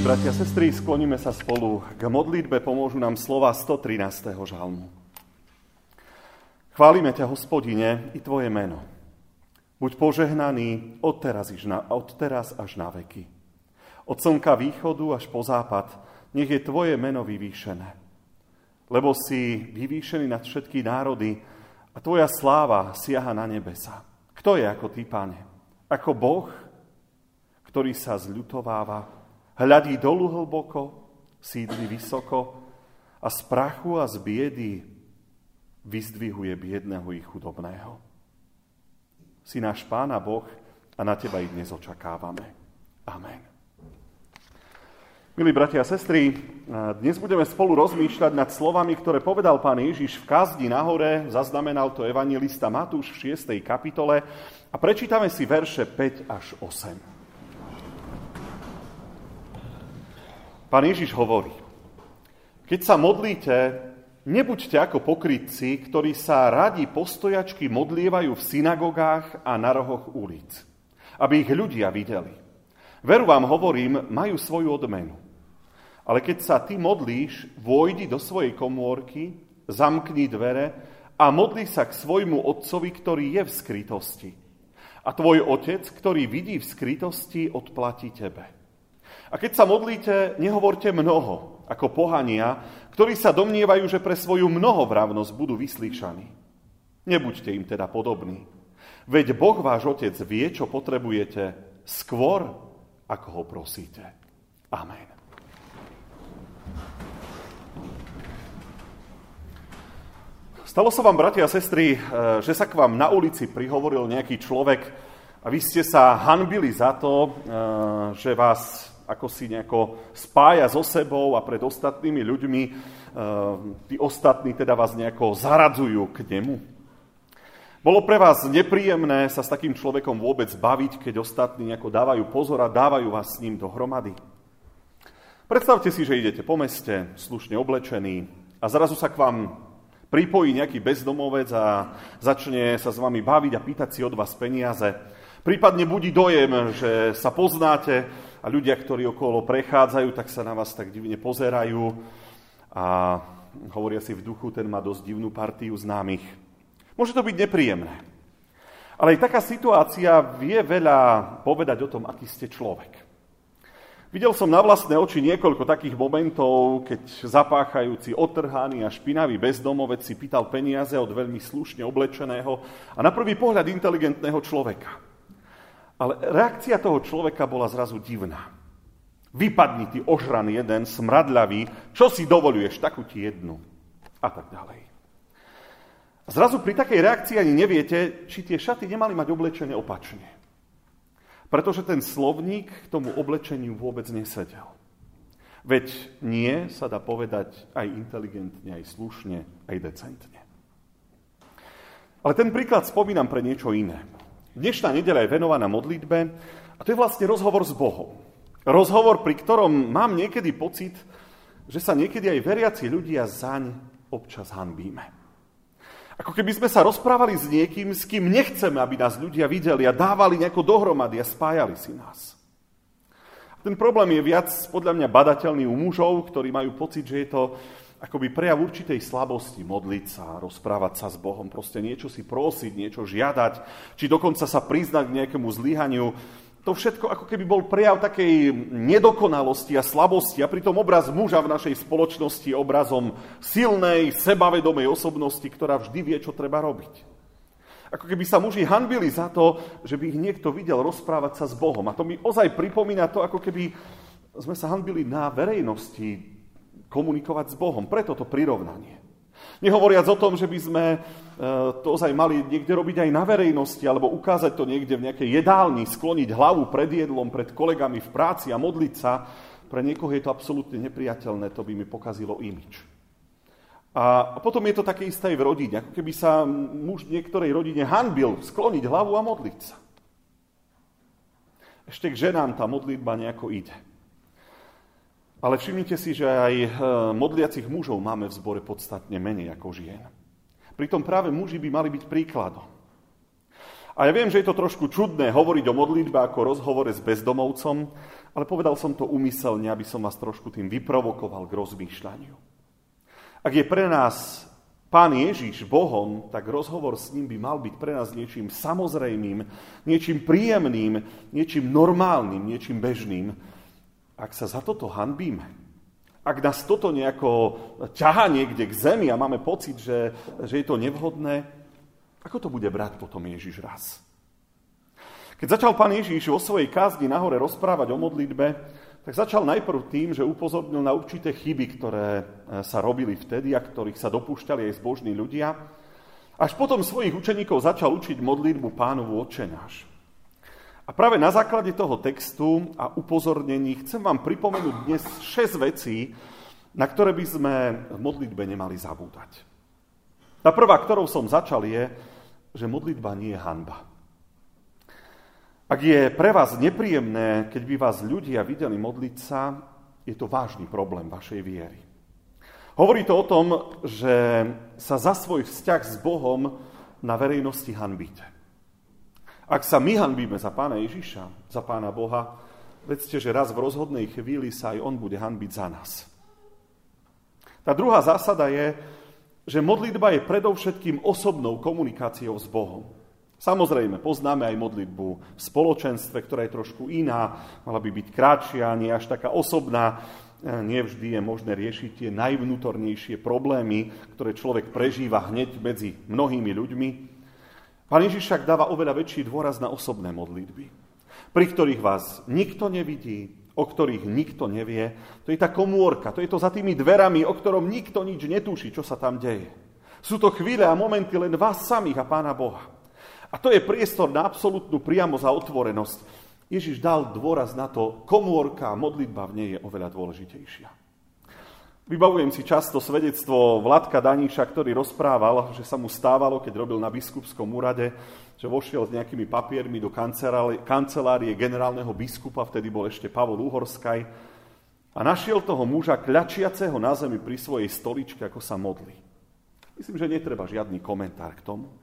Milí bratia a sestry, skloníme sa spolu k modlitbe, pomôžu nám slova 113. žalmu. Chválime ťa, hospodine, i tvoje meno. Buď požehnaný od teraz, od teraz až na veky. Od slnka východu až po západ, nech je tvoje meno vyvýšené. Lebo si vyvýšený nad všetky národy a tvoja sláva siaha na nebesa. Kto je ako ty, pane? Ako Boh, ktorý sa zľutováva Hľadí dolu hlboko, sídli vysoko a z prachu a z biedy vyzdvihuje biedného i chudobného. Si náš Pána Boh a na Teba i dnes očakávame. Amen. Milí bratia a sestry, dnes budeme spolu rozmýšľať nad slovami, ktoré povedal pán Ježiš v Kazdi nahore, zaznamenal to evangelista Matúš v 6. kapitole a prečítame si verše 5 až 8. Pán Ježiš hovorí, keď sa modlíte, nebuďte ako pokrytci, ktorí sa radi postojačky modlievajú v synagogách a na rohoch ulic, aby ich ľudia videli. Veru vám hovorím, majú svoju odmenu. Ale keď sa ty modlíš, vojdi do svojej komórky, zamkni dvere a modli sa k svojmu otcovi, ktorý je v skrytosti. A tvoj otec, ktorý vidí v skrytosti, odplatí tebe. A keď sa modlíte, nehovorte mnoho, ako pohania, ktorí sa domnievajú, že pre svoju mnohovravnosť budú vyslíšaní. Nebuďte im teda podobní. Veď Boh váš Otec vie, čo potrebujete skôr, ako ho prosíte. Amen. Stalo sa vám, bratia a sestry, eh, že sa k vám na ulici prihovoril nejaký človek a vy ste sa hanbili za to, eh, že vás ako si nejako spája so sebou a pred ostatnými ľuďmi, eh, tí ostatní teda vás nejako zaradzujú k nemu. Bolo pre vás nepríjemné sa s takým človekom vôbec baviť, keď ostatní nejako dávajú pozor a dávajú vás s ním dohromady. Predstavte si, že idete po meste, slušne oblečený a zrazu sa k vám pripojí nejaký bezdomovec a začne sa s vami baviť a pýtať si od vás peniaze. Prípadne budí dojem, že sa poznáte a ľudia, ktorí okolo prechádzajú, tak sa na vás tak divne pozerajú a hovoria si v duchu, ten má dosť divnú partiu známych. Môže to byť nepríjemné. Ale aj taká situácia vie veľa povedať o tom, aký ste človek. Videl som na vlastné oči niekoľko takých momentov, keď zapáchajúci, otrhaný a špinavý bezdomovec si pýtal peniaze od veľmi slušne oblečeného a na prvý pohľad inteligentného človeka. Ale reakcia toho človeka bola zrazu divná. Vypadni ty ožraný jeden, smradľavý, čo si dovoluješ, takú ti jednu. A tak ďalej. Zrazu pri takej reakcii ani neviete, či tie šaty nemali mať oblečené opačne. Pretože ten slovník k tomu oblečeniu vôbec nesedel. Veď nie sa dá povedať aj inteligentne, aj slušne, aj decentne. Ale ten príklad spomínam pre niečo iné. Dnešná nedela je venovaná modlitbe a to je vlastne rozhovor s Bohom. Rozhovor, pri ktorom mám niekedy pocit, že sa niekedy aj veriaci ľudia zaň občas hanbíme. Ako keby sme sa rozprávali s niekým, s kým nechceme, aby nás ľudia videli a dávali nejako dohromady a spájali si nás. Ten problém je viac podľa mňa badateľný u mužov, ktorí majú pocit, že je to akoby prejav určitej slabosti, modliť sa, rozprávať sa s Bohom, proste niečo si prosiť, niečo žiadať, či dokonca sa priznať k nejakému zlyhaniu. To všetko ako keby bol prejav takej nedokonalosti a slabosti a pritom obraz muža v našej spoločnosti obrazom silnej, sebavedomej osobnosti, ktorá vždy vie, čo treba robiť. Ako keby sa muži hanbili za to, že by ich niekto videl rozprávať sa s Bohom. A to mi ozaj pripomína to, ako keby sme sa hanbili na verejnosti, komunikovať s Bohom. Preto to prirovnanie. Nehovoriac o tom, že by sme e, to ozaj mali niekde robiť aj na verejnosti, alebo ukázať to niekde v nejakej jedálni, skloniť hlavu pred jedlom, pred kolegami v práci a modliť sa, pre niekoho je to absolútne nepriateľné, to by mi pokazilo imič. A potom je to také isté aj v rodine, ako keby sa muž v niektorej rodine hanbil skloniť hlavu a modliť sa. Ešte k ženám tá modlitba nejako ide. Ale všimnite si, že aj e, modliacich mužov máme v zbore podstatne menej ako žien. Pritom práve muži by mali byť príkladom. A ja viem, že je to trošku čudné hovoriť o modlitbe ako rozhovore s bezdomovcom, ale povedal som to umyselne, aby som vás trošku tým vyprovokoval k rozmýšľaniu. Ak je pre nás Pán Ježiš Bohom, tak rozhovor s ním by mal byť pre nás niečím samozrejmým, niečím príjemným, niečím normálnym, niečím bežným. Ak sa za toto hanbíme, ak nás toto nejako ťaha niekde k zemi a máme pocit, že, že je to nevhodné, ako to bude brať potom Ježiš raz? Keď začal pán Ježiš vo svojej kázni nahore rozprávať o modlitbe, tak začal najprv tým, že upozornil na určité chyby, ktoré e, sa robili vtedy a ktorých sa dopúšťali aj zbožní ľudia. Až potom svojich učeníkov začal učiť modlitbu pánovu odčenáš. A práve na základe toho textu a upozornení chcem vám pripomenúť dnes 6 vecí, na ktoré by sme v modlitbe nemali zabúdať. Tá prvá, ktorou som začal, je, že modlitba nie je hanba. Ak je pre vás nepríjemné, keď by vás ľudia videli modliť sa, je to vážny problém vašej viery. Hovorí to o tom, že sa za svoj vzťah s Bohom na verejnosti hanbíte. Ak sa my hanbíme za pána Ježiša, za pána Boha, vedzte, že raz v rozhodnej chvíli sa aj on bude hanbiť za nás. Tá druhá zásada je, že modlitba je predovšetkým osobnou komunikáciou s Bohom. Samozrejme, poznáme aj modlitbu v spoločenstve, ktorá je trošku iná, mala by byť kratšia, nie až taká osobná. E, nevždy je možné riešiť tie najvnútornejšie problémy, ktoré človek prežíva hneď medzi mnohými ľuďmi. Pán Ježiš však dáva oveľa väčší dôraz na osobné modlitby, pri ktorých vás nikto nevidí, o ktorých nikto nevie. To je tá komórka, to je to za tými dverami, o ktorom nikto nič netuší, čo sa tam deje. Sú to chvíle a momenty len vás samých a Pána Boha. A to je priestor na absolútnu priamosť a otvorenosť. Ježiš dal dôraz na to, komórka a modlitba v nej je oveľa dôležitejšia. Vybavujem si často svedectvo Vladka Daníša, ktorý rozprával, že sa mu stávalo, keď robil na biskupskom úrade, že vošiel s nejakými papiermi do kancelárie generálneho biskupa, vtedy bol ešte Pavol Uhorskaj, a našiel toho muža kľačiaceho na zemi pri svojej stoličke, ako sa modlí. Myslím, že netreba žiadny komentár k tomu.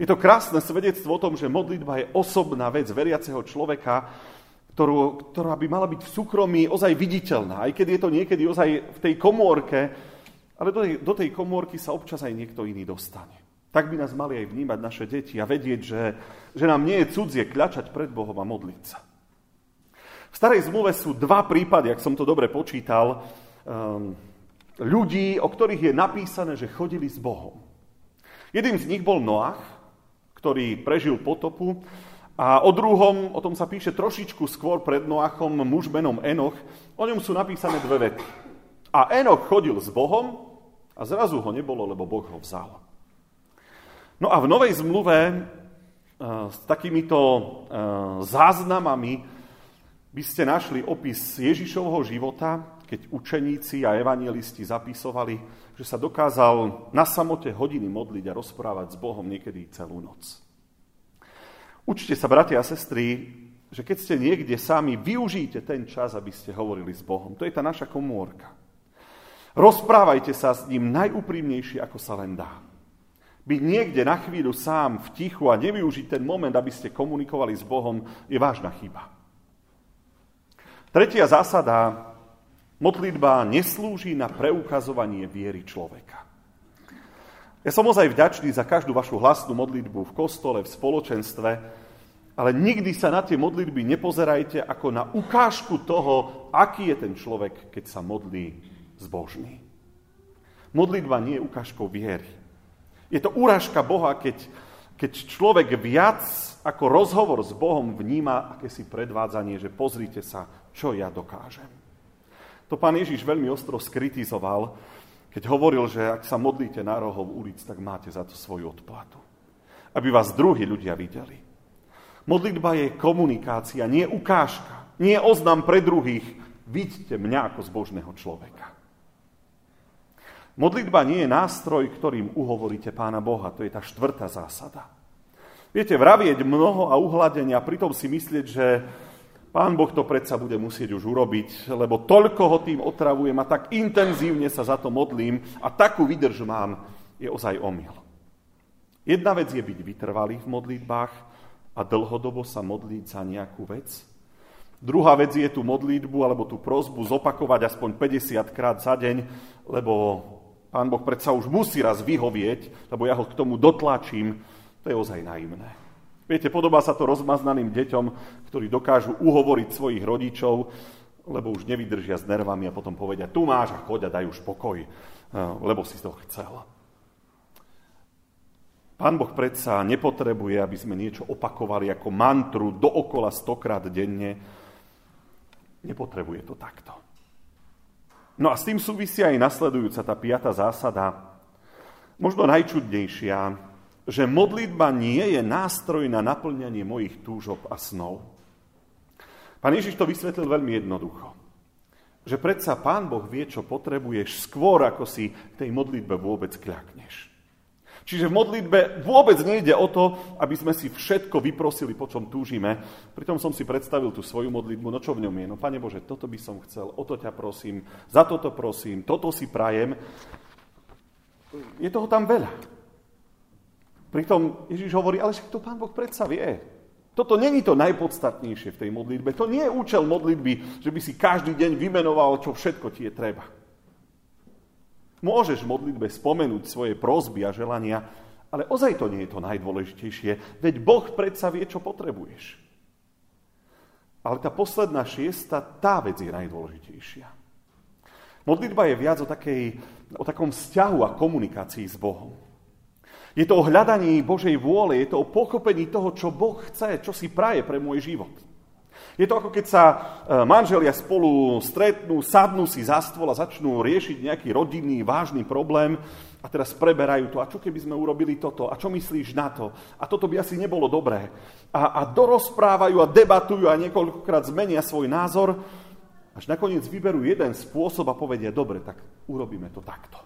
Je to krásne svedectvo o tom, že modlitba je osobná vec veriaceho človeka, ktorú, ktorá by mala byť v súkromí ozaj viditeľná, aj keď je to niekedy ozaj v tej komórke, ale do tej, do tej komórky sa občas aj niekto iný dostane. Tak by nás mali aj vnímať naše deti a vedieť, že, že nám nie je cudzie kľačať pred Bohom a modliť sa. V starej zmluve sú dva prípady, ak som to dobre počítal, um, ľudí, o ktorých je napísané, že chodili s Bohom. Jedným z nich bol Noach, ktorý prežil potopu a o druhom, o tom sa píše trošičku skôr pred Noachom, muž menom Enoch. O ňom sú napísané dve vety. A Enoch chodil s Bohom a zrazu ho nebolo, lebo Boh ho vzal. No a v Novej zmluve e, s takýmito e, záznamami by ste našli opis Ježišovho života, keď učeníci a evangelisti zapisovali, že sa dokázal na samote hodiny modliť a rozprávať s Bohom niekedy celú noc. Učte sa, bratia a sestry, že keď ste niekde sami, využijte ten čas, aby ste hovorili s Bohom. To je tá naša komórka. Rozprávajte sa s ním najúprimnejšie, ako sa len dá. Byť niekde na chvíľu sám v tichu a nevyužiť ten moment, aby ste komunikovali s Bohom, je vážna chyba. Tretia zásada Modlitba neslúži na preukazovanie viery človeka. Ja som ozaj vďačný za každú vašu hlasnú modlitbu v kostole, v spoločenstve, ale nikdy sa na tie modlitby nepozerajte ako na ukážku toho, aký je ten človek, keď sa modlí zbožný. Modlitba nie je ukážkou viery. Je to úražka Boha, keď, keď človek viac ako rozhovor s Bohom vníma akési predvádzanie, že pozrite sa, čo ja dokážem. To pán Ježiš veľmi ostro skritizoval, keď hovoril, že ak sa modlíte na rohov ulic, tak máte za to svoju odplatu. Aby vás druhí ľudia videli. Modlitba je komunikácia, nie ukážka, nie oznam pre druhých, Vidíte mňa ako zbožného človeka. Modlitba nie je nástroj, ktorým uhovoríte Pána Boha. To je tá štvrtá zásada. Viete, vravieť mnoho a uhladenia, pritom si myslieť, že Pán Boh to predsa bude musieť už urobiť, lebo toľko ho tým otravujem a tak intenzívne sa za to modlím a takú vydrž mám, je ozaj omyl. Jedna vec je byť vytrvalý v modlitbách a dlhodobo sa modliť za nejakú vec. Druhá vec je tú modlitbu alebo tú prozbu zopakovať aspoň 50 krát za deň, lebo Pán Boh predsa už musí raz vyhovieť, lebo ja ho k tomu dotlačím. To je ozaj naivné. Viete, podobá sa to rozmaznaným deťom, ktorí dokážu uhovoriť svojich rodičov, lebo už nevydržia s nervami a potom povedia, tu máš a choď a daj už pokoj, eh, lebo si to chcel. Pán Boh predsa nepotrebuje, aby sme niečo opakovali ako mantru dookola stokrát denne. Nepotrebuje to takto. No a s tým súvisí aj nasledujúca tá piata zásada, možno najčudnejšia, že modlitba nie je nástroj na naplňanie mojich túžob a snov. Pán Ježiš to vysvetlil veľmi jednoducho. Že predsa Pán Boh vie, čo potrebuješ skôr, ako si v tej modlitbe vôbec kľakneš. Čiže v modlitbe vôbec nejde o to, aby sme si všetko vyprosili, po čom túžime. Pritom som si predstavil tú svoju modlitbu, no čo v ňom je? No, Pane Bože, toto by som chcel, o to ťa prosím, za toto prosím, toto si prajem. Je toho tam veľa. Pritom Ježiš hovorí, ale však to Pán Boh predsa vie. Toto není to najpodstatnejšie v tej modlitbe. To nie je účel modlitby, že by si každý deň vymenoval, čo všetko ti je treba. Môžeš v modlitbe spomenúť svoje prosby a želania, ale ozaj to nie je to najdôležitejšie, veď Boh predsa vie, čo potrebuješ. Ale tá posledná šiesta, tá vec je najdôležitejšia. Modlitba je viac o, takej, o takom vzťahu a komunikácii s Bohom. Je to o hľadaní Božej vôle, je to o pochopení toho, čo Boh chce, čo si praje pre môj život. Je to ako keď sa e, manželia spolu stretnú, sadnú si za stôl a začnú riešiť nejaký rodinný, vážny problém a teraz preberajú to. A čo keby sme urobili toto? A čo myslíš na to? A toto by asi nebolo dobré. A, a dorozprávajú a debatujú a niekoľkokrát zmenia svoj názor, až nakoniec vyberú jeden spôsob a povedia, dobre, tak urobíme to takto.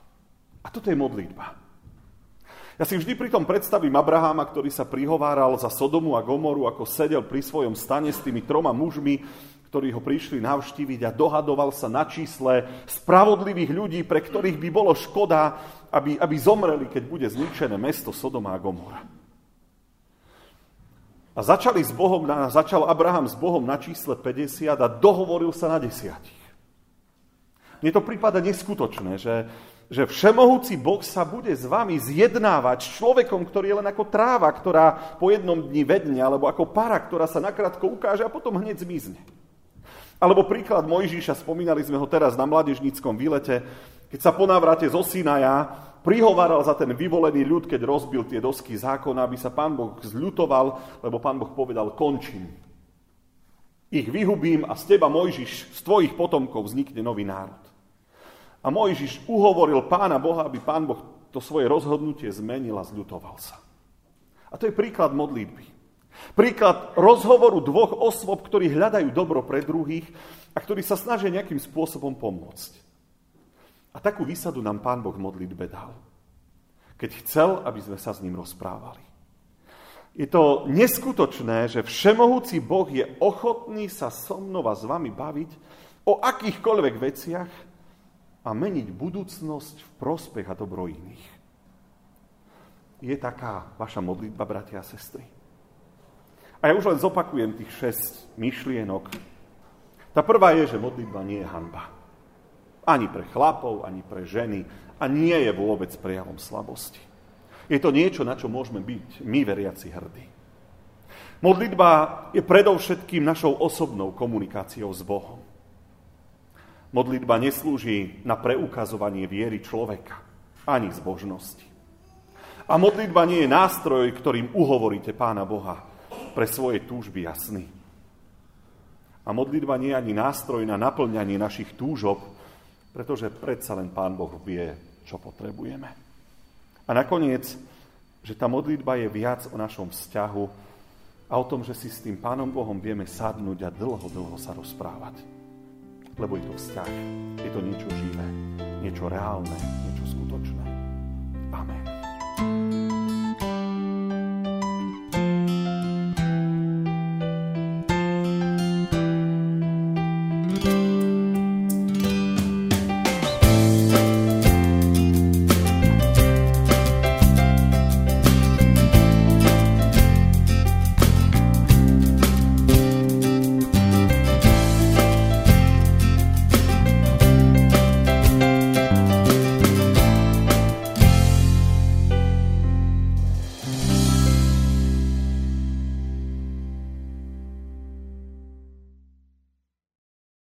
A toto je modlitba. Ja si vždy pri tom predstavím Abraháma, ktorý sa prihováral za Sodomu a Gomoru, ako sedel pri svojom stane s tými troma mužmi, ktorí ho prišli navštíviť a dohadoval sa na čísle spravodlivých ľudí, pre ktorých by bolo škoda, aby, aby zomreli, keď bude zničené mesto Sodoma a Gomora. A začali s Bohom, začal Abraham s Bohom na čísle 50 a dohovoril sa na desiatich. Mne to prípada neskutočné, že, že všemohúci Boh sa bude s vami zjednávať s človekom, ktorý je len ako tráva, ktorá po jednom dni vedne, alebo ako para, ktorá sa nakrátko ukáže a potom hneď zmizne. Alebo príklad Mojžiša, spomínali sme ho teraz na mladežníckom výlete, keď sa po návrate zo Sinaja prihováral za ten vyvolený ľud, keď rozbil tie dosky zákona, aby sa pán Boh zľutoval, lebo pán Boh povedal, končím. Ich vyhubím a z teba, Mojžiš, z tvojich potomkov vznikne nový národ. A Mojžiš uhovoril pána Boha, aby pán Boh to svoje rozhodnutie zmenil a zľutoval sa. A to je príklad modlitby. Príklad rozhovoru dvoch osôb, ktorí hľadajú dobro pre druhých a ktorí sa snažia nejakým spôsobom pomôcť. A takú výsadu nám pán Boh modlitbe dal. Keď chcel, aby sme sa s ním rozprávali. Je to neskutočné, že všemohúci Boh je ochotný sa so mnou a s vami baviť o akýchkoľvek veciach, a meniť budúcnosť v prospech a dobro iných. Je taká vaša modlitba, bratia a sestry? A ja už len zopakujem tých šesť myšlienok. Tá prvá je, že modlitba nie je hanba. Ani pre chlapov, ani pre ženy. A nie je vôbec prejavom slabosti. Je to niečo, na čo môžeme byť my, veriaci, hrdí. Modlitba je predovšetkým našou osobnou komunikáciou s Bohom. Modlitba neslúži na preukazovanie viery človeka, ani zbožnosti. A modlitba nie je nástroj, ktorým uhovoríte Pána Boha pre svoje túžby a sny. A modlitba nie je ani nástroj na naplňanie našich túžob, pretože predsa len Pán Boh vie, čo potrebujeme. A nakoniec, že tá modlitba je viac o našom vzťahu a o tom, že si s tým Pánom Bohom vieme sadnúť a dlho, dlho sa rozprávať. Lebo je to vzťah. Je to niečo živé, niečo reálne, niečo skutočné. Amen.